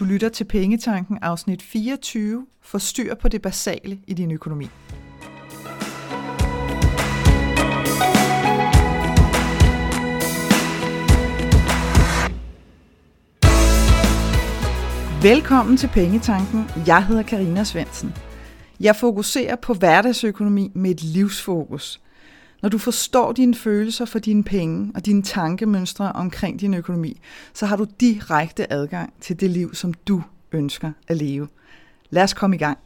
Du lytter til Pengetanken afsnit 24. Forstyr på det basale i din økonomi. Velkommen til Pengetanken. Jeg hedder Karina Svensen. Jeg fokuserer på hverdagsøkonomi med et livsfokus – når du forstår dine følelser for dine penge og dine tankemønstre omkring din økonomi, så har du direkte adgang til det liv, som du ønsker at leve. Lad os komme i gang.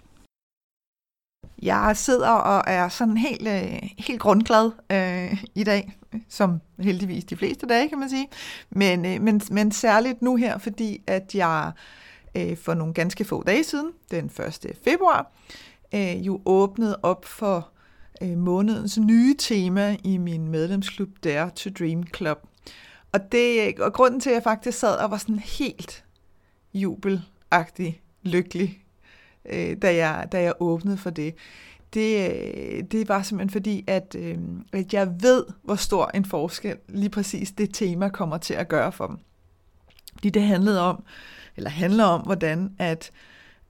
Jeg sidder og er sådan helt, øh, helt grundglad øh, i dag, som heldigvis de fleste dage, kan man sige. Men, øh, men, men særligt nu her, fordi at jeg øh, for nogle ganske få dage siden, den 1. februar, øh, jo åbnede op for øh, månedens nye tema i min medlemsklub Dare to Dream Club. Og, det, og grunden til, at jeg faktisk sad og var sådan helt jubelagtig lykkelig, øh, da, jeg, da jeg åbnede for det, det, øh, det var simpelthen fordi, at, øh, at jeg ved, hvor stor en forskel lige præcis det tema kommer til at gøre for dem. Fordi det handlede om, eller handler om, hvordan at,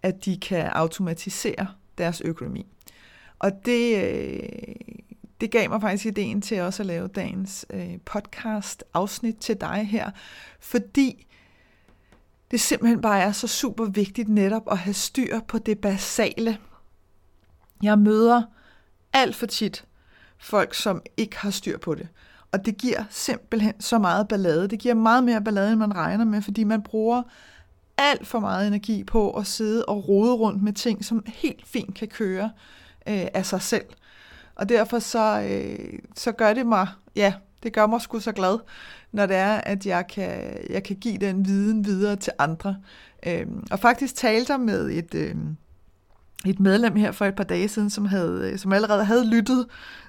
at de kan automatisere deres økonomi. Og det, øh, det gav mig faktisk ideen til også at lave dagens øh, podcast afsnit til dig her, fordi det simpelthen bare er så super vigtigt netop at have styr på det basale. Jeg møder alt for tit folk, som ikke har styr på det. Og det giver simpelthen så meget ballade. Det giver meget mere ballade, end man regner med, fordi man bruger alt for meget energi på at sidde og rode rundt med ting, som helt fint kan køre øh, af sig selv. Og derfor så, øh, så gør det mig, ja, det gør mig sgu så glad, når det er, at jeg kan, jeg kan give den viden videre til andre. Øh, og faktisk talte jeg med et, øh, et medlem her for et par dage siden, som, havde, øh, som allerede havde lyttet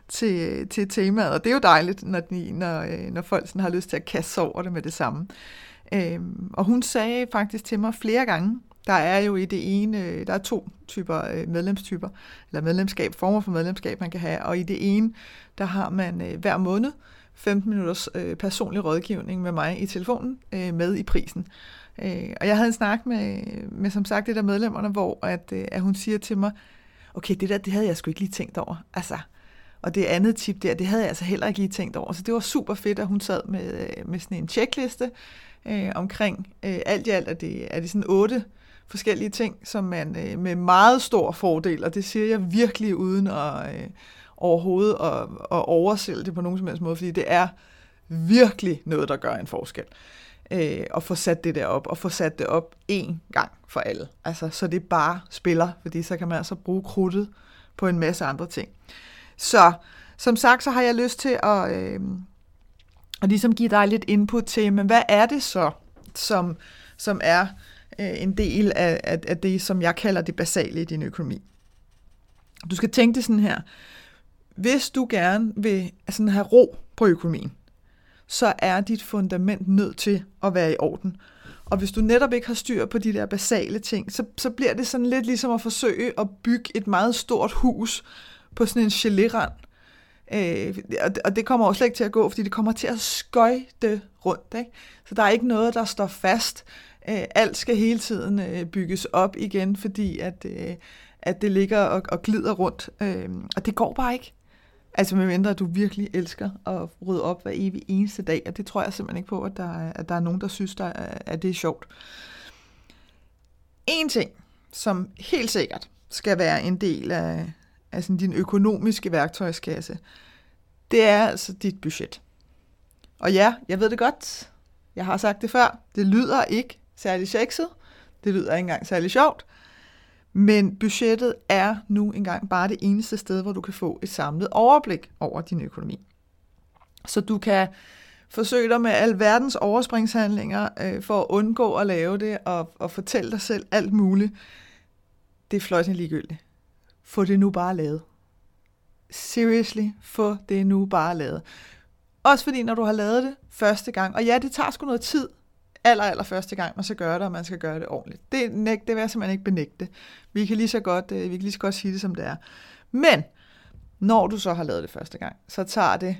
til, til temaet, og det er jo dejligt, når, de, når, øh, når folk sådan har lyst til at kaste sig over det med det samme. Øhm, og hun sagde faktisk til mig flere gange, der er jo i det ene, der er to typer øh, medlemstyper, eller medlemskab, former for medlemskab, man kan have, og i det ene, der har man øh, hver måned 15 minutters øh, personlig rådgivning med mig i telefonen med i prisen. Og jeg havde en snak med, med som sagt, det der medlemmerne, hvor at, at hun siger til mig, okay, det der, det havde jeg sgu ikke lige tænkt over. Altså, og det andet tip der, det havde jeg altså heller ikke lige tænkt over. Så det var super fedt, at hun sad med, med sådan en checkliste øh, omkring øh, alt i alt, er det, er det sådan otte forskellige ting, som man øh, med meget stor fordel, og det siger jeg virkelig uden at øh, overhovedet at, at oversælge det på nogen som helst måde, fordi det er virkelig noget, der gør en forskel. Øh, at få sat det der op, og få sat det op én gang for alle. Altså, så det bare spiller, fordi så kan man altså bruge krudtet på en masse andre ting. Så som sagt, så har jeg lyst til at, øh, at ligesom give dig lidt input til, men hvad er det så, som, som er øh, en del af, af, af det, som jeg kalder det basale i din økonomi. Du skal tænke det sådan her. Hvis du gerne vil altså, sådan have ro på økonomien, så er dit fundament nødt til at være i orden. Og hvis du netop ikke har styr på de der basale ting, så, så bliver det sådan lidt ligesom at forsøge at bygge et meget stort hus på sådan en gelérand. Øh, og det kommer også slet ikke til at gå, fordi det kommer til at skøjte rundt. Ikke? Så der er ikke noget, der står fast. Øh, alt skal hele tiden øh, bygges op igen, fordi at, øh, at det ligger og, og glider rundt. Øh, og det går bare ikke. Altså medmindre du virkelig elsker at rydde op hver evig eneste dag, og det tror jeg simpelthen ikke på, at der er, at der er nogen, der synes, der er, at det er sjovt. En ting, som helt sikkert skal være en del af, altså din økonomiske værktøjskasse, det er altså dit budget. Og ja, jeg ved det godt. Jeg har sagt det før. Det lyder ikke særlig sexet. Det lyder ikke engang særlig sjovt. Men budgettet er nu engang bare det eneste sted, hvor du kan få et samlet overblik over din økonomi. Så du kan forsøge dig med alverdens overspringshandlinger øh, for at undgå at lave det og, og fortælle dig selv alt muligt. Det er fløjtende ligegyldigt. Få det nu bare lavet. Seriously, få det nu bare lavet. Også fordi, når du har lavet det første gang, og ja, det tager sgu noget tid, aller, aller første gang, man skal gøre det, og man skal gøre det ordentligt. Det, næg, det vil jeg simpelthen ikke benægte. Vi kan lige så godt, øh, vi kan lige så godt sige det, som det er. Men, når du så har lavet det første gang, så tager det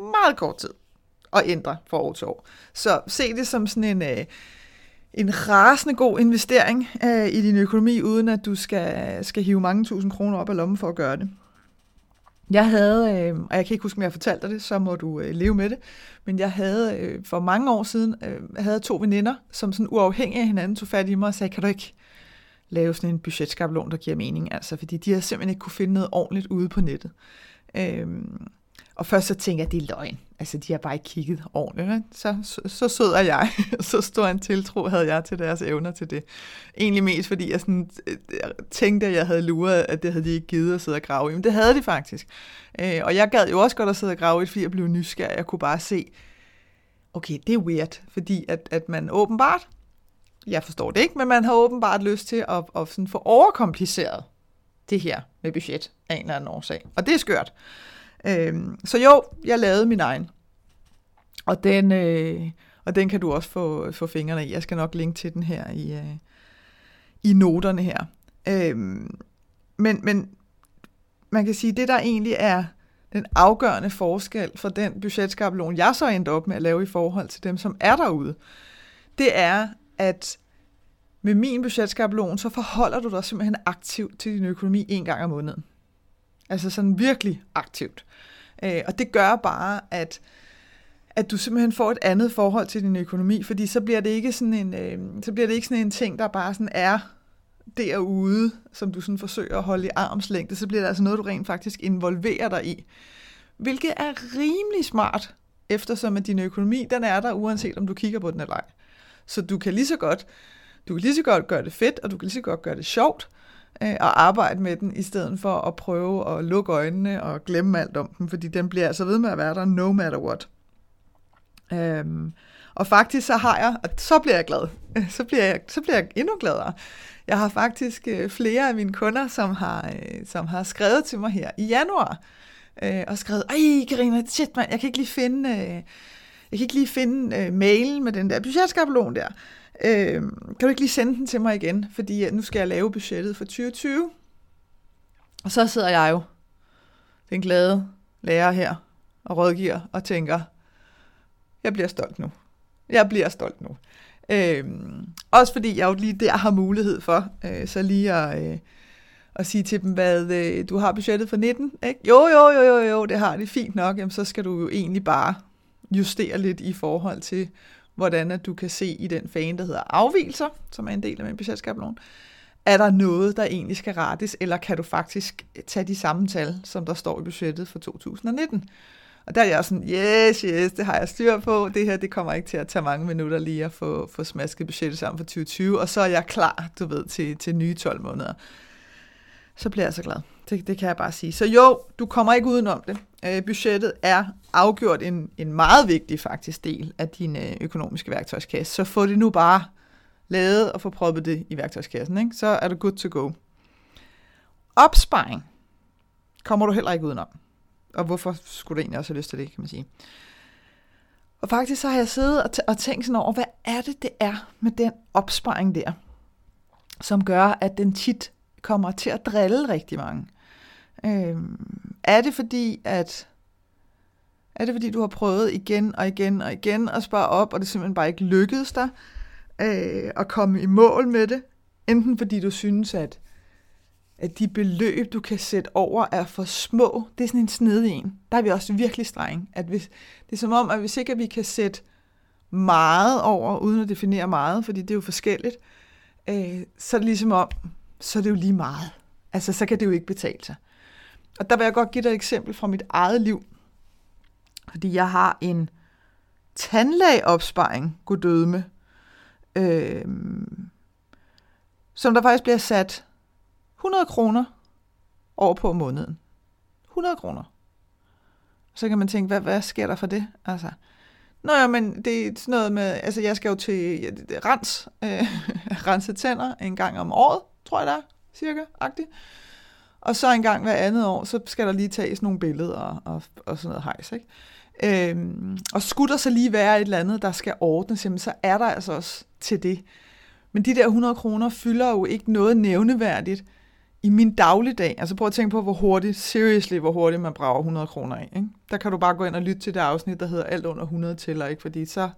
meget kort tid at ændre fra år til år. Så se det som sådan en, øh, en rasende god investering øh, i din økonomi, uden at du skal, skal hive mange tusind kroner op af lommen for at gøre det. Jeg havde, øh, og jeg kan ikke huske, om jeg fortalte dig det, så må du øh, leve med det, men jeg havde øh, for mange år siden øh, havde to veninder, som sådan uafhængige af hinanden tog fat i mig og sagde, kan du ikke lave sådan en budgetskabelon, der giver mening, altså, fordi de har simpelthen ikke kunne finde noget ordentligt ude på nettet. Øh, og først så tænkte jeg, at det er løgn. Altså, de har bare ikke kigget ordentligt. Ikke? Så, så, så sød er jeg. så stor en tiltro havde jeg til deres evner til det. Egentlig mest, fordi jeg sådan, øh, tænkte, at jeg havde luret, at det havde de ikke givet at sidde og grave i. Men det havde de faktisk. Øh, og jeg gad jo også godt at sidde og grave i, fordi jeg blev nysgerrig. Jeg kunne bare se, okay, det er weird, fordi at, at man åbenbart, jeg forstår det ikke, men man har åbenbart lyst til at, at sådan få overkompliceret det her med budget af en eller anden årsag. Og det er skørt. Øhm, så jo, jeg lavede min egen. Og den, øh, og den kan du også få, få fingrene i. Jeg skal nok linke til den her i, øh, i noterne her. Øhm, men, men man kan sige, det der egentlig er den afgørende forskel for den budgetskabelon, jeg så endte op med at lave i forhold til dem, som er derude, det er, at med min budgetskabelon, så forholder du dig simpelthen aktivt til din økonomi en gang om måneden. Altså sådan virkelig aktivt. Øh, og det gør bare, at at du simpelthen får et andet forhold til din økonomi, fordi så bliver det ikke sådan en, øh, så bliver det ikke sådan en ting, der bare sådan er derude, som du sådan forsøger at holde i armslængde, så bliver det altså noget, du rent faktisk involverer dig i. Hvilket er rimelig smart, eftersom at din økonomi, den er der, uanset om du kigger på den eller ej. Så du kan lige så godt, du kan lige så godt gøre det fedt, og du kan lige så godt gøre det sjovt, øh, og arbejde med den, i stedet for at prøve at lukke øjnene og glemme alt om den, fordi den bliver altså ved med at være der no matter what. Øhm, og faktisk så har jeg, og så bliver jeg glad, så bliver jeg, så bliver jeg endnu gladere. Jeg har faktisk øh, flere af mine kunder, som har, øh, som har skrevet til mig her i januar, øh, og skrevet, ej Karina, shit mand, jeg kan ikke lige finde, øh, jeg kan ikke lige finde øh, mailen med den der budgetskabelon der. Øh, kan du ikke lige sende den til mig igen, fordi øh, nu skal jeg lave budgettet for 2020. Og så sidder jeg jo, den glade lærer her, og rådgiver og tænker, jeg bliver stolt nu. Jeg bliver stolt nu. Øh, også fordi jeg jo lige der har mulighed for, øh, så lige at, øh, at sige til dem, hvad øh, du har budgettet for 19, ikke? Jo, jo, jo, jo, jo, det har det fint nok, jamen så skal du jo egentlig bare justere lidt i forhold til, hvordan at du kan se i den fane, der hedder afvielser, som er en del af min budgetskabelon, er der noget, der egentlig skal rettes, eller kan du faktisk tage de samme tal, som der står i budgettet for 2019? Og der er jeg sådan, yes, yes, det har jeg styr på. Det her, det kommer ikke til at tage mange minutter lige at få, få smasket budgettet sammen for 2020. Og så er jeg klar, du ved, til, til nye 12 måneder. Så bliver jeg så glad. Det, det kan jeg bare sige. Så jo, du kommer ikke udenom det. Øh, budgettet er afgjort en, en meget vigtig faktisk del af din øh, økonomiske værktøjskasse. Så få det nu bare lavet og få proppet det i værktøjskassen. Ikke? Så er du good to go. Opsparing kommer du heller ikke udenom. Og hvorfor skulle du egentlig også have lyst til det, kan man sige. Og faktisk så har jeg siddet og, t- og tænkt sådan over, hvad er det, det er med den opsparing der, som gør, at den tit kommer til at drille rigtig mange. Øhm, er det fordi, at er det fordi, du har prøvet igen og igen og igen at spare op, og det simpelthen bare ikke lykkedes dig øh, at komme i mål med det? Enten fordi du synes, at, at de beløb, du kan sætte over, er for små. Det er sådan en snedig en. Der er vi også virkelig streng. At hvis, det er som om, at hvis ikke at vi kan sætte meget over, uden at definere meget, fordi det er jo forskelligt, øh, så er det ligesom om, så er det jo lige meget. Altså, så kan det jo ikke betale sig. Og der vil jeg godt give dig et eksempel fra mit eget liv. Fordi jeg har en tandlægeopsparing, god døde med, øh, som der faktisk bliver sat 100 kroner over på måneden. 100 kroner. Så kan man tænke, hvad, hvad sker der for det? Altså, Nå ja, men det er sådan noget med, altså jeg skal jo til ja, rens, øh, rense tænder en gang om året, tror jeg der cirka, agtigt. Og så en gang hver andet år, så skal der lige tages nogle billeder og, og, og sådan noget hejs, ikke? Øhm, og skulle der så lige være et eller andet, der skal ordnes, jamen, så er der altså også til det. Men de der 100 kroner fylder jo ikke noget nævneværdigt i min dagligdag. Altså prøv at tænke på, hvor hurtigt, seriously, hvor hurtigt man brager 100 kroner af. Ikke? Der kan du bare gå ind og lytte til det afsnit, der hedder alt under 100 tæller, ikke? fordi så,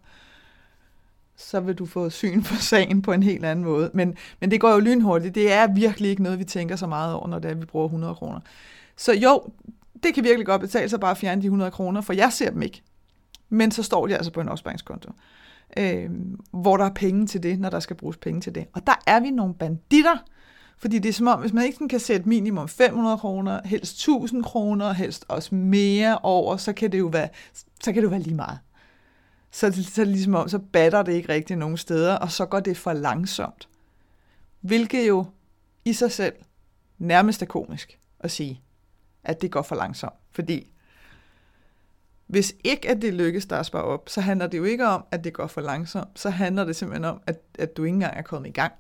så vil du få syn for sagen på en helt anden måde. Men, men det går jo lynhurtigt. Det er virkelig ikke noget, vi tænker så meget over, når det er, vi bruger 100 kroner. Så jo, det kan virkelig godt betale sig bare at fjerne de 100 kroner, for jeg ser dem ikke. Men så står de altså på en opsparingskonto, øh, hvor der er penge til det, når der skal bruges penge til det. Og der er vi nogle banditter, fordi det er som om, hvis man ikke kan sætte minimum 500 kroner, helst 1000 kroner, helst også mere over, så kan det jo være, så kan det jo være lige meget. Så, så, ligesom om, så batter det ikke rigtig nogen steder, og så går det for langsomt. Hvilket jo i sig selv nærmest er komisk at sige, at det går for langsomt. Fordi hvis ikke at det lykkes dig at spare op, så handler det jo ikke om, at det går for langsomt. Så handler det simpelthen om, at, at du ikke engang er kommet i gang.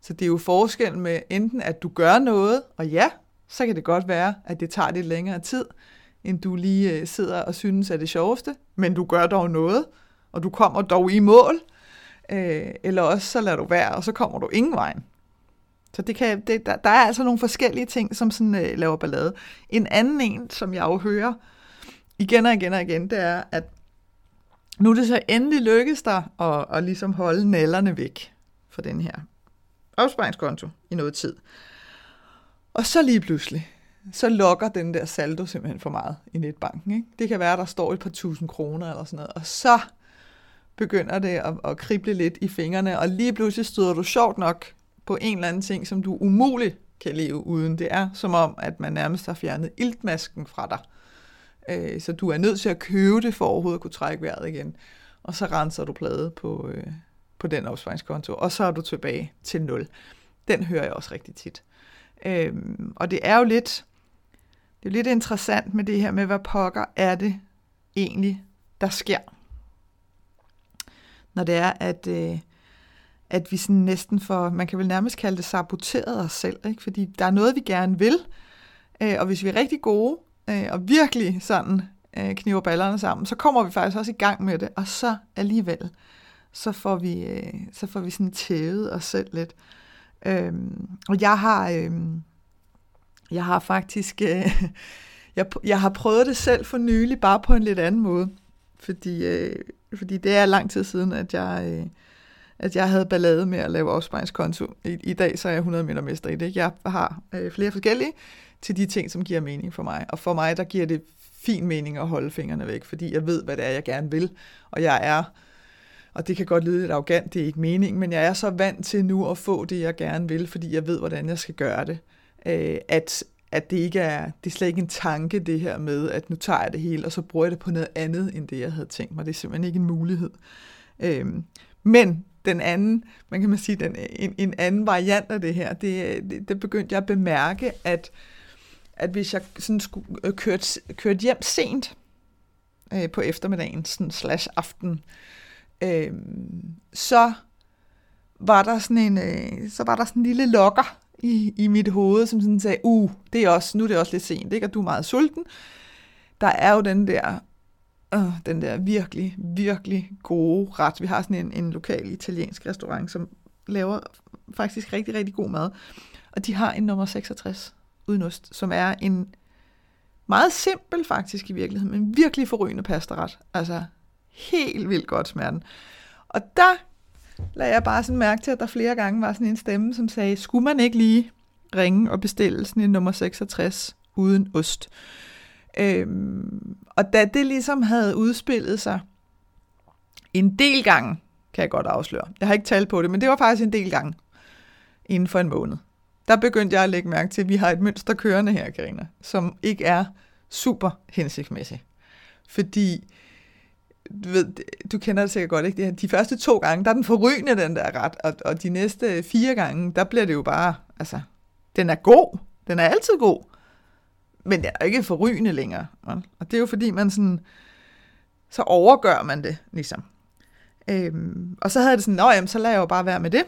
Så det er jo forskellen med enten, at du gør noget, og ja, så kan det godt være, at det tager lidt længere tid, end du lige øh, sidder og synes er det sjoveste, men du gør dog noget, og du kommer dog i mål, øh, eller også så lader du være, og så kommer du ingen vej. Så det kan, det, der, der er altså nogle forskellige ting, som sådan øh, laver ballade. En anden en, som jeg jo hører igen og igen og igen, det er, at nu er det så endelig lykkes dig at, at ligesom holde nælderne væk fra den her opsparingskonto i noget tid. Og så lige pludselig, så lokker den der saldo simpelthen for meget i netbanken. Ikke? Det kan være, at der står et par tusind kroner eller sådan noget, og så begynder det at, at krible lidt i fingrene, og lige pludselig støder du sjovt nok på en eller anden ting, som du umuligt kan leve uden. Det er som om, at man nærmest har fjernet iltmasken fra dig. Øh, så du er nødt til at købe det for overhovedet at kunne trække vejret igen. Og så renser du plade på, øh, på den opsparingskonto, og så er du tilbage til 0. Den hører jeg også rigtig tit. Øh, og det er jo lidt, det er lidt interessant med det her med, hvad pokker er det egentlig, der sker. Når det er, at, øh, at vi sådan næsten får, man kan vel nærmest kalde det saboteret os selv, ikke? fordi der er noget, vi gerne vil, øh, og hvis vi er rigtig gode, øh, og virkelig sådan øh, kniver ballerne sammen, så kommer vi faktisk også i gang med det, og så alligevel, så får vi, øh, så får vi sådan tævet os selv lidt. Øhm, og jeg har, øhm, jeg har faktisk, øh, jeg, jeg har prøvet det selv for nylig, bare på en lidt anden måde. Fordi, øh, fordi det er lang tid siden, at jeg, øh, at jeg havde ballade med at lave opsparingskonto. I, I dag så er jeg 100 meter mester i det. Jeg har øh, flere forskellige til de ting, som giver mening for mig. Og for mig, der giver det fin mening at holde fingrene væk, fordi jeg ved, hvad det er, jeg gerne vil. Og jeg er og det kan godt lyde lidt arrogant, det er ikke meningen, men jeg er så vant til nu at få det, jeg gerne vil, fordi jeg ved, hvordan jeg skal gøre det. Øh, at, at det ikke er, det er slet ikke en tanke, det her med, at nu tager jeg det hele, og så bruger jeg det på noget andet, end det, jeg havde tænkt mig. Det er simpelthen ikke en mulighed. Øh, men den anden, man kan man sige, den, en, en anden variant af det her, det, det, det begyndte jeg at bemærke, at, at hvis jeg sådan skulle øh, kørt, kørt hjem sent øh, på eftermiddagen, sådan slash aften, øh, så var der sådan en, øh, så var der sådan en lille lokker i, i mit hoved, som sådan sagde, uh, det er også, nu er det også lidt sent, ikke? og du er meget sulten. Der er jo den der, øh, den der virkelig, virkelig gode ret. Vi har sådan en, en lokal italiensk restaurant, som laver faktisk rigtig, rigtig god mad. Og de har en nummer 66 uden ost, som er en meget simpel faktisk i virkeligheden, men virkelig forrygende pastaret. Altså helt vildt godt smerten. Og der lagde jeg bare sådan mærke til, at der flere gange var sådan en stemme, som sagde, skulle man ikke lige ringe og bestille sådan en nummer 66 uden ost? Øhm, og da det ligesom havde udspillet sig en del gange, kan jeg godt afsløre. Jeg har ikke talt på det, men det var faktisk en del gange inden for en måned. Der begyndte jeg at lægge mærke til, at vi har et mønster kørende her, Karina, som ikke er super hensigtsmæssigt. Fordi du, ved, du kender det sikkert godt, ikke? De første to gange, der er den forrygende, den der ret, og, og de næste fire gange, der bliver det jo bare, altså, den er god. Den er altid god. Men den er ikke forrygende længere. Og det er jo fordi, man sådan, så overgør man det, ligesom. Øhm, og så havde det sådan, nå jamen, så lader jeg jo bare være med det.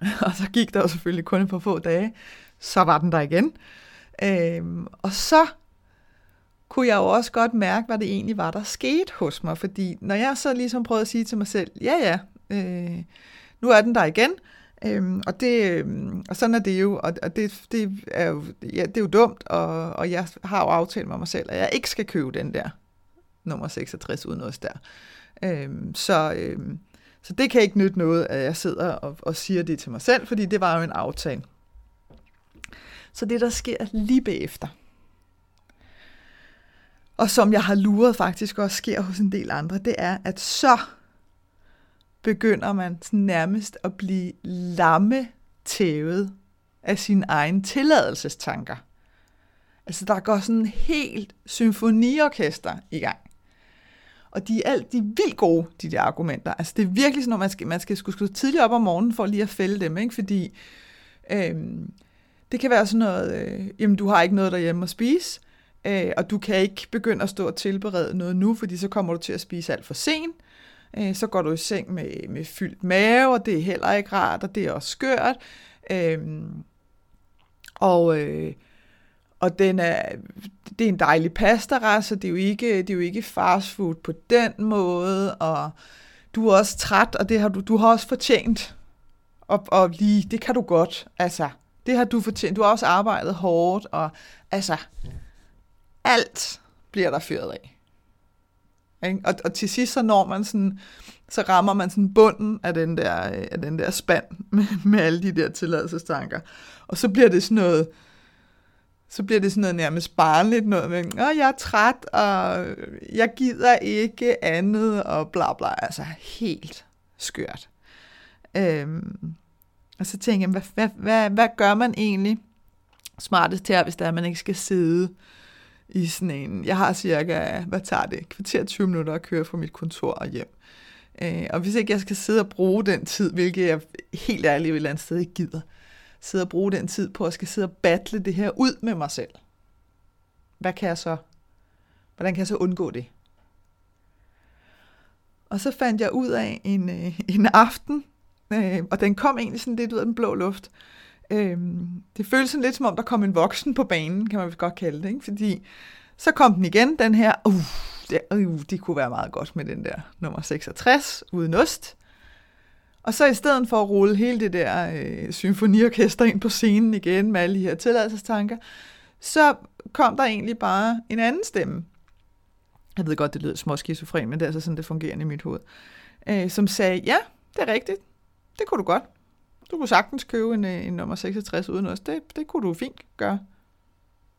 og så gik der jo selvfølgelig kun et par få dage. Så var den der igen. Øhm, og så kunne jeg jo også godt mærke, hvad det egentlig var, der skete hos mig. Fordi når jeg så ligesom prøvede at sige til mig selv, ja ja, øh, nu er den der igen, Øhm, og, det, øhm, og sådan er det jo, og, og det, det, er jo, ja, det er jo dumt, og, og jeg har jo aftalt med mig selv, at jeg ikke skal købe den der nummer 66 uden os der. Øhm, så, øhm, så det kan ikke nytte noget, at jeg sidder og, og siger det til mig selv, fordi det var jo en aftale. Så det, der sker lige bagefter, og som jeg har luret faktisk også sker hos en del andre, det er, at så begynder man nærmest at blive lamme tævet af sine egne tilladelsestanker. Altså, der går sådan en helt symfoniorkester i gang. Og de er alt, de er vildt gode, de der argumenter. Altså, det er virkelig sådan, at man skal, man skal skulle tidligt op om morgenen for lige at fælde dem, ikke? Fordi øhm, det kan være sådan noget, øh, jamen, du har ikke noget derhjemme at spise, øh, og du kan ikke begynde at stå og tilberede noget nu, fordi så kommer du til at spise alt for sent. Øh, så går du i seng med, med fyldt mave, og det er heller ikke rart, og det er også skørt. Øh, og, øh, og den er, det er en dejlig pastaret, så det er jo ikke, det er jo ikke fast food på den måde, og du er også træt, og det har du, du har også fortjent, og, og lige, det kan du godt, altså, det har du fortjent, du har også arbejdet hårdt, og altså, alt bliver der fyret af. Ikke? Og, og til sidst så når man sådan, så rammer man sådan bunden af den der, øh, af den der spand med, med alle de der tilladelsestanker. Og så bliver det sådan noget, så bliver det sådan noget nærmest barnligt noget med, Åh, jeg er træt, og jeg gider ikke andet, og bla bla, altså helt skørt. Øhm, og så tænker jeg, hvad, hvad, hvad, hvad gør man egentlig smartest her, hvis der er, man ikke skal sidde i sådan en, jeg har cirka, hvad tager det, kvarter 20 minutter at køre fra mit kontor og hjem. Øh, og hvis ikke jeg skal sidde og bruge den tid, hvilket jeg helt ærligt et eller andet sted ikke gider, sidde og bruge den tid på at skal sidde og battle det her ud med mig selv. Hvad kan jeg så? Hvordan kan jeg så undgå det? Og så fandt jeg ud af en, øh, en aften, øh, og den kom egentlig sådan lidt ud af den blå luft, Øhm, det føles sådan lidt som om, der kom en voksen på banen, kan man godt kalde det. Ikke? Fordi så kom den igen, den her, uh, det, uh, det kunne være meget godt med den der nummer 66, uden ost. Og så i stedet for at rulle hele det der øh, symfoniorkester ind på scenen igen med alle de her tilladelsestanker, så kom der egentlig bare en anden stemme. Jeg ved godt, det lyder små skizofren, men det er altså sådan, det fungerer i mit hoved. Øh, som sagde, ja, det er rigtigt. Det kunne du godt. Du kunne sagtens købe en, øh, en nummer 66 uden os. Det, det kunne du fint gøre.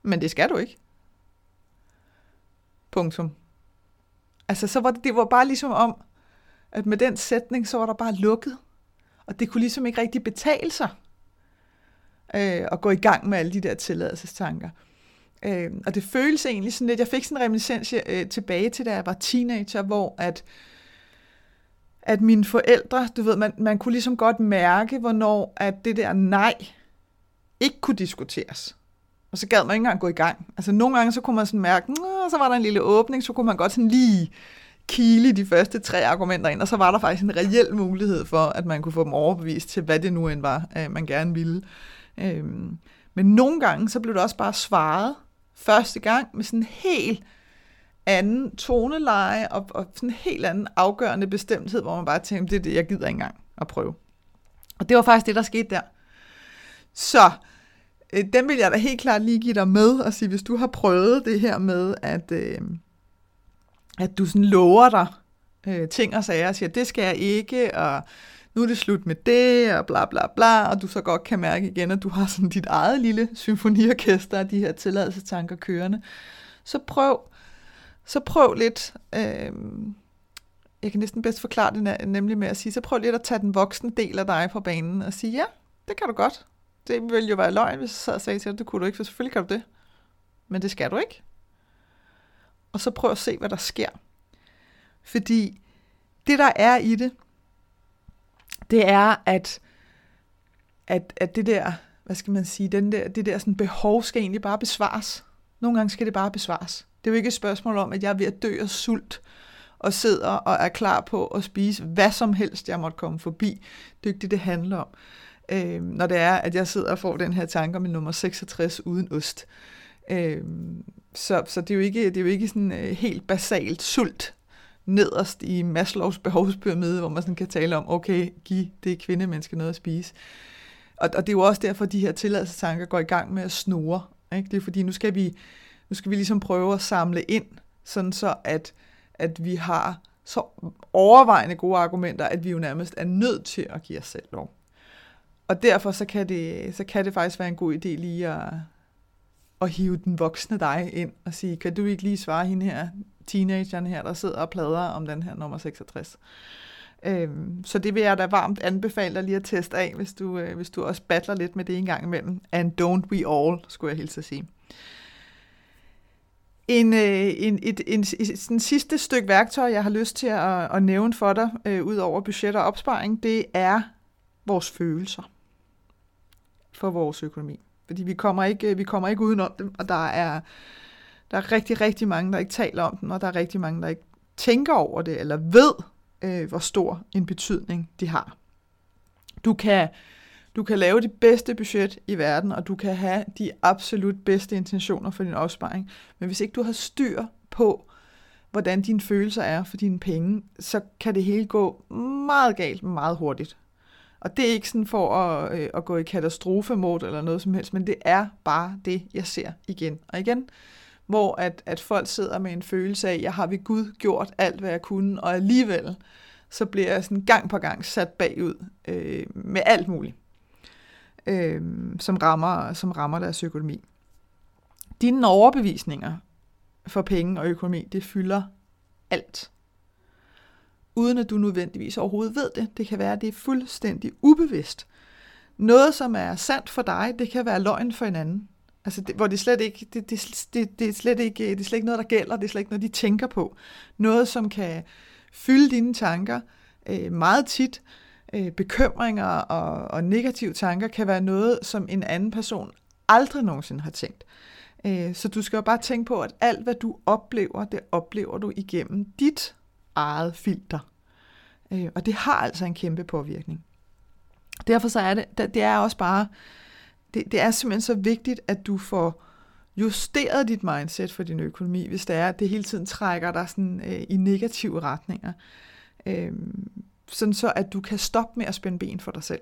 Men det skal du ikke. Punktum. Altså, så var det, det var bare ligesom om, at med den sætning, så var der bare lukket. Og det kunne ligesom ikke rigtig betale sig øh, at gå i gang med alle de der tilladelsestanker. Øh, og det føles egentlig sådan lidt, jeg fik sådan en reminiscens øh, tilbage til, da jeg var teenager, hvor at at mine forældre, du ved, man, man kunne ligesom godt mærke, hvornår at det der nej ikke kunne diskuteres. Og så gad man ikke engang gå i gang. Altså nogle gange, så kunne man sådan mærke, så var der en lille åbning, så kunne man godt sådan lige kile de første tre argumenter ind, og så var der faktisk en reel mulighed for, at man kunne få dem overbevist til, hvad det nu end var, øh, man gerne ville. Øhm, men nogle gange, så blev det også bare svaret første gang med sådan helt anden toneleje og, og sådan en helt anden afgørende bestemthed, hvor man bare tænkte, det er det, jeg gider ikke engang at prøve. Og det var faktisk det, der skete der. Så øh, den vil jeg da helt klart lige give dig med og sige, hvis du har prøvet det her med, at, øh, at du sådan lover dig øh, ting og sager og siger, det skal jeg ikke, og nu er det slut med det, og bla bla bla, og du så godt kan mærke igen, at du har sådan dit eget lille symfoniorkester af de her tilladelsestanker kørende, så prøv så prøv lidt, øh, jeg kan næsten bedst forklare det nemlig med at sige, så prøv lidt at tage den voksne del af dig på banen og sige, ja, det kan du godt. Det ville jo være løgn, hvis jeg sad og sagde til dig, det kunne du ikke, for selvfølgelig kan du det. Men det skal du ikke. Og så prøv at se, hvad der sker. Fordi det, der er i det, det er, at, at, at det der, hvad skal man sige, den der, det der sådan behov skal egentlig bare besvares. Nogle gange skal det bare besvares. Det er jo ikke et spørgsmål om, at jeg er ved at dø af sult og sidder og er klar på at spise hvad som helst, jeg måtte komme forbi. Det er ikke det, det handler om. Øh, når det er, at jeg sidder og får den her tanke om nummer 66 uden ost. Øh, så, så det er jo ikke, det er jo ikke sådan øh, helt basalt sult nederst i Maslows behovspyramide, hvor man sådan kan tale om, okay, giv det kvindemenneske noget at spise. Og, og det er jo også derfor, at de her tilladelsestanker går i gang med at snore. Ikke? Det er fordi, nu skal vi nu skal vi ligesom prøve at samle ind, sådan så at, at vi har så overvejende gode argumenter, at vi jo nærmest er nødt til at give os selv lov. Og derfor så kan det, så kan det faktisk være en god idé lige at, at hive den voksne dig ind og sige, kan du ikke lige svare hende her, teenageren her, der sidder og plader om den her nummer 66. Øhm, så det vil jeg da varmt anbefale dig lige at teste af, hvis du, øh, hvis du også battler lidt med det en gang imellem. And don't we all, skulle jeg hilse at sige. En, øh, en, et, en, et, en sidste stykke værktøj, jeg har lyst til at, at nævne for dig, øh, ud over budget og opsparing, det er vores følelser for vores økonomi. Fordi vi kommer ikke, øh, vi kommer ikke udenom dem, og der er, der er rigtig, rigtig mange, der ikke taler om dem, og der er rigtig mange, der ikke tænker over det, eller ved, øh, hvor stor en betydning de har. Du kan, du kan lave det bedste budget i verden, og du kan have de absolut bedste intentioner for din opsparing, men hvis ikke du har styr på, hvordan dine følelser er for dine penge, så kan det hele gå meget galt meget hurtigt. Og det er ikke sådan for at, øh, at gå i katastrofemod eller noget som helst, men det er bare det, jeg ser igen og igen. Hvor at, at folk sidder med en følelse af, jeg har ved Gud gjort alt, hvad jeg kunne, og alligevel så bliver jeg sådan gang på gang sat bagud øh, med alt muligt, øh, som, rammer, som rammer deres økonomi. Dine overbevisninger for penge og økonomi, det fylder alt uden at du nødvendigvis overhovedet ved det. Det kan være, at det er fuldstændig ubevidst. Noget, som er sandt for dig, det kan være løgn for en anden. Altså, det, hvor det slet ikke, det, det, det, det, er slet ikke, det er slet ikke noget, der gælder, det er slet ikke noget, de tænker på. Noget, som kan fylde dine tanker øh, meget tit. Øh, bekymringer og, og negative tanker kan være noget, som en anden person aldrig nogensinde har tænkt. Øh, så du skal jo bare tænke på, at alt, hvad du oplever, det oplever du igennem dit eget filter. Øh, og det har altså en kæmpe påvirkning. Derfor så er det, det er også bare, det, det er simpelthen så vigtigt, at du får justeret dit mindset for din økonomi, hvis det er, at det hele tiden trækker dig sådan, øh, i negative retninger. Øh, sådan så, at du kan stoppe med at spænde ben for dig selv.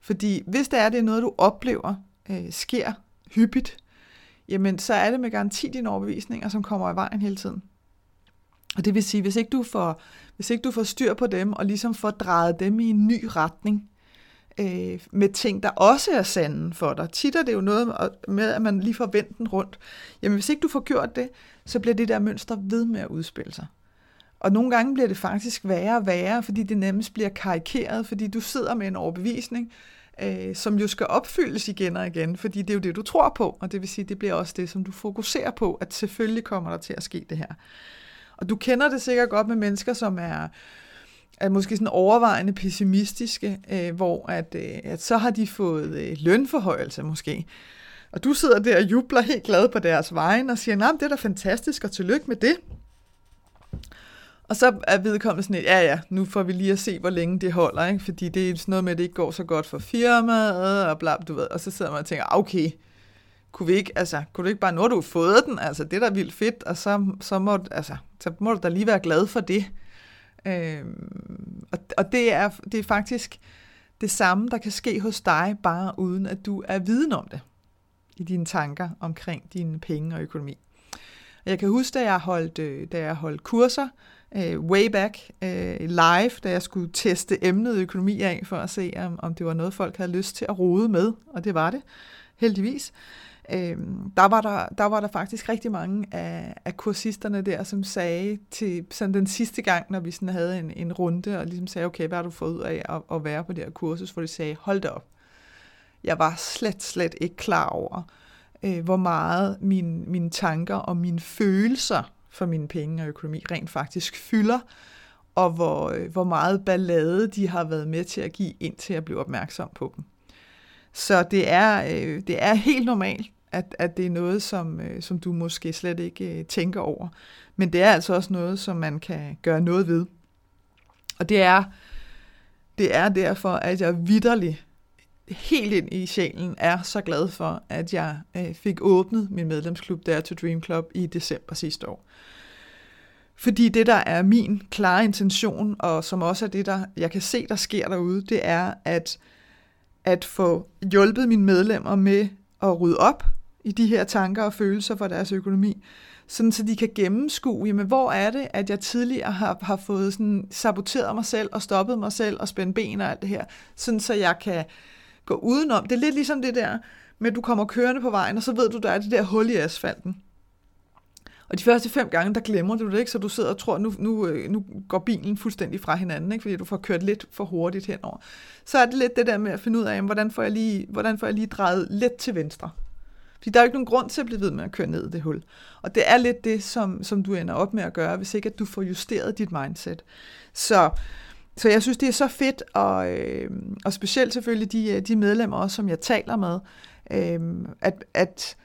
Fordi hvis det er, det er noget, du oplever øh, sker hyppigt, jamen så er det med garanti dine overbevisninger, som kommer i vejen hele tiden. Og det vil sige, hvis ikke du får, hvis ikke du får styr på dem, og ligesom får drejet dem i en ny retning, øh, med ting, der også er sande for dig. Tit er det jo noget med, at man lige får vendt den rundt. Jamen hvis ikke du får gjort det, så bliver det der mønster ved med at udspille sig. Og nogle gange bliver det faktisk værre og værre, fordi det nemmest bliver karikeret, fordi du sidder med en overbevisning, øh, som jo skal opfyldes igen og igen, fordi det er jo det, du tror på, og det vil sige, det bliver også det, som du fokuserer på, at selvfølgelig kommer der til at ske det her. Og du kender det sikkert godt med mennesker, som er, er måske sådan overvejende pessimistiske, øh, hvor at, øh, at så har de fået øh, lønforhøjelse måske. Og du sidder der og jubler helt glad på deres vejen og siger, nej, det er da fantastisk, og tillykke med det. Og så er vedkommende sådan et, ja ja, nu får vi lige at se, hvor længe det holder, ikke? fordi det er sådan noget med, at det ikke går så godt for firmaet, og bla, du ved. Og så sidder man og tænker, ah, okay, kunne vi ikke, altså, kunne du ikke bare, nu har du fået den, altså, det er da vildt fedt, og så, så, må, altså, så må du da lige være glad for det. Øhm, og, og det er, det er faktisk det samme, der kan ske hos dig, bare uden at du er viden om det i dine tanker omkring dine penge og økonomi. Jeg kan huske, da jeg holdt, øh, da jeg holdt kurser øh, way back øh, live, da jeg skulle teste emnet økonomi af, for at se, om, om det var noget, folk havde lyst til at rode med, og det var det, heldigvis øh, der, var der, der var der faktisk rigtig mange af, af kursisterne der, som sagde til sådan den sidste gang, når vi sådan havde en, en runde, og ligesom sagde, okay, hvad har du fået ud af at, at være på det her kursus, hvor de sagde, hold da op. Jeg var slet, slet ikke klar over, øh, hvor meget min, mine tanker og mine følelser for mine penge og økonomi rent faktisk fylder, og hvor, øh, hvor meget ballade de har været med til at give, indtil jeg blev opmærksom på dem. Så det er, øh, det er helt normalt, at, at det er noget, som, øh, som du måske slet ikke øh, tænker over. Men det er altså også noget, som man kan gøre noget ved. Og det er, det er derfor, at jeg vidderligt helt ind i sjælen er så glad for, at jeg øh, fik åbnet min medlemsklub der to Dream Club i december sidste år. Fordi det, der er min klare intention, og som også er det, der jeg kan se, der sker derude, det er at, at få hjulpet mine medlemmer med at rydde op i de her tanker og følelser for deres økonomi, sådan så de kan gennemskue, jamen, hvor er det, at jeg tidligere har, har fået sådan, saboteret mig selv og stoppet mig selv og spændt ben og alt det her, sådan så jeg kan gå udenom. Det er lidt ligesom det der med, at du kommer kørende på vejen, og så ved du, der er det der hul i asfalten. Og de første fem gange, der glemmer du det ikke, så du sidder og tror, nu, nu, øh, nu går bilen fuldstændig fra hinanden, ikke? fordi du får kørt lidt for hurtigt henover. Så er det lidt det der med at finde ud af, hvordan får jeg lige, hvordan får jeg lige drejet lidt til venstre. Fordi der er jo ikke nogen grund til at blive ved med at køre ned i det hul. Og det er lidt det, som, som du ender op med at gøre, hvis ikke at du får justeret dit mindset. Så, så jeg synes, det er så fedt, og, øh, og specielt selvfølgelig de, øh, de medlemmer også, som jeg taler med, øh, at, at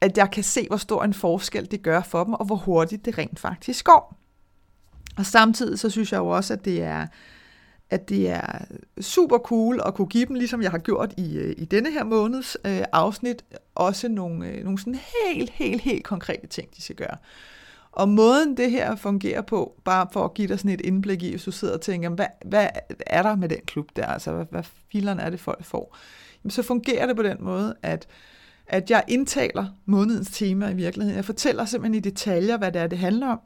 at jeg kan se, hvor stor en forskel det gør for dem, og hvor hurtigt det rent faktisk går. Og samtidig så synes jeg jo også, at det er, at det er super cool at kunne give dem, ligesom jeg har gjort i, øh, i denne her måneds øh, afsnit, også nogle, øh, nogle sådan helt, helt, helt konkrete ting, de skal gøre. Og måden det her fungerer på, bare for at give dig sådan et indblik i, hvis du sidder og tænker, hvad, hvad er der med den klub der, altså hvad, hvad fileren er det folk får, Jamen, så fungerer det på den måde, at at jeg indtaler månedens tema i virkeligheden. Jeg fortæller simpelthen i detaljer, hvad det er, det handler om.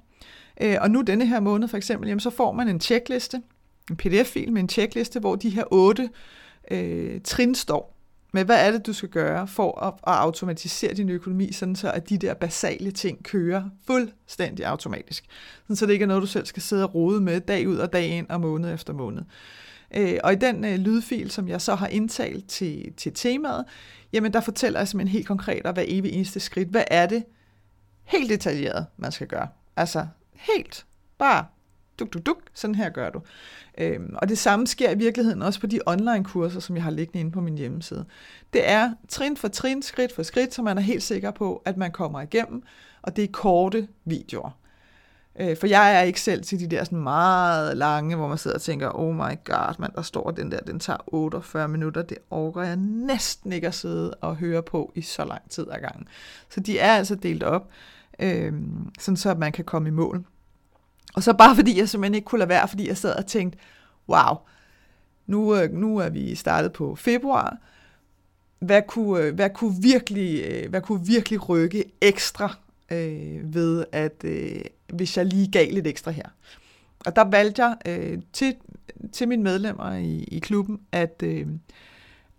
Øh, og nu denne her måned for eksempel, jamen, så får man en checkliste, en pdf-fil med en checkliste, hvor de her otte øh, trin står men hvad er det, du skal gøre for at, at automatisere din økonomi, sådan så at de der basale ting kører fuldstændig automatisk. Sådan så det ikke er noget, du selv skal sidde og rode med dag ud og dag ind og måned efter måned. Øh, og i den øh, lydfil, som jeg så har indtalt til, til temaet, jamen der fortæller jeg simpelthen helt konkret, og hver evig eneste skridt, hvad er det helt detaljeret, man skal gøre. Altså helt, bare duk, duk, duk, sådan her gør du. Øhm, og det samme sker i virkeligheden også på de online-kurser, som jeg har liggende inde på min hjemmeside. Det er trin for trin, skridt for skridt, så man er helt sikker på, at man kommer igennem, og det er korte videoer. Øh, for jeg er ikke selv til de der sådan meget lange, hvor man sidder og tænker, oh my god, man, der står den der, den tager 48 minutter, det overgår jeg næsten ikke at sidde og høre på i så lang tid ad gangen. Så de er altså delt op, øh, sådan så man kan komme i mål. Og så bare fordi jeg simpelthen ikke kunne lade være, fordi jeg sad og tænkte, wow, nu, øh, nu er vi startet på februar, hvad kunne, øh, hvad kunne, virkelig, øh, hvad kunne virkelig rykke ekstra øh, ved, at øh, hvis jeg lige gav lidt ekstra her. Og der valgte jeg øh, til, til mine medlemmer i, i klubben, at, øh,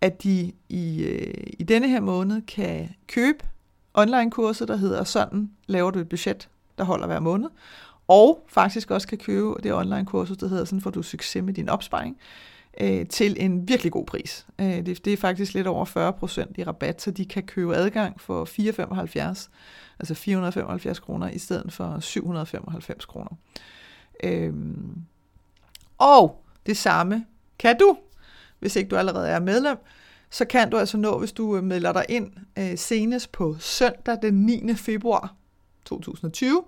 at de i, øh, i denne her måned kan købe online-kurser, der hedder Sådan laver du et budget, der holder hver måned. Og faktisk også kan købe det online-kursus, der hedder Sådan får du succes med din opsparing, øh, til en virkelig god pris. Øh, det, det er faktisk lidt over 40% i rabat, så de kan købe adgang for 4,75 altså 475 kroner i stedet for 795 kroner. Øh, og det samme kan du, hvis ikke du allerede er medlem, så kan du altså nå, hvis du øh, melder dig ind øh, senest på søndag den 9. februar 2020,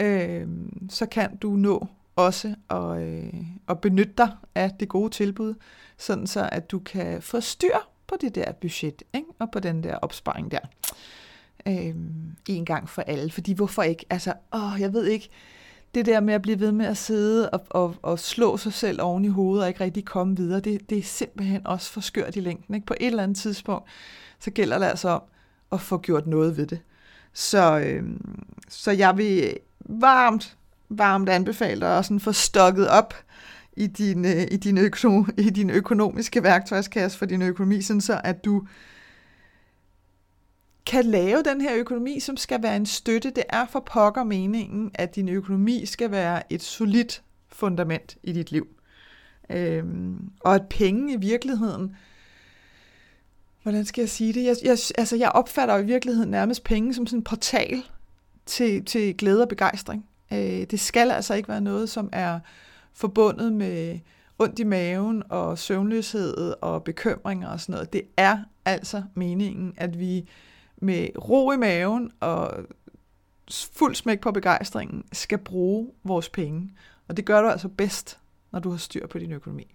øh, så kan du nå også at, øh, at benytte dig af det gode tilbud, sådan så at du kan få styr på det der budget, ikke? og på den der opsparing der øh, en gang for alle. Fordi hvorfor ikke? Altså, åh, jeg ved ikke, det der med at blive ved med at sidde og, og, og slå sig selv oven i hovedet og ikke rigtig komme videre, det, det er simpelthen også for skørt i længden. Ikke? På et eller andet tidspunkt, så gælder det altså om at få gjort noget ved det. Så, øh, så jeg vil varmt, varmt anbefale dig at sådan få stokket op i din, øh, i, din økonom, i din økonomiske værktøjskasse for din økonomi, sådan så at du kan lave den her økonomi, som skal være en støtte. Det er for pokker meningen, at din økonomi skal være et solidt fundament i dit liv. Øhm, og at penge i virkeligheden, hvordan skal jeg sige det? Jeg, jeg, altså jeg opfatter i virkeligheden nærmest penge som sådan en portal til, til glæde og begejstring. Øh, det skal altså ikke være noget, som er forbundet med ondt i maven og søvnløshed og bekymringer og sådan noget. Det er altså meningen, at vi med ro i maven og fuld smæk på begejstringen skal bruge vores penge. Og det gør du altså bedst, når du har styr på din økonomi.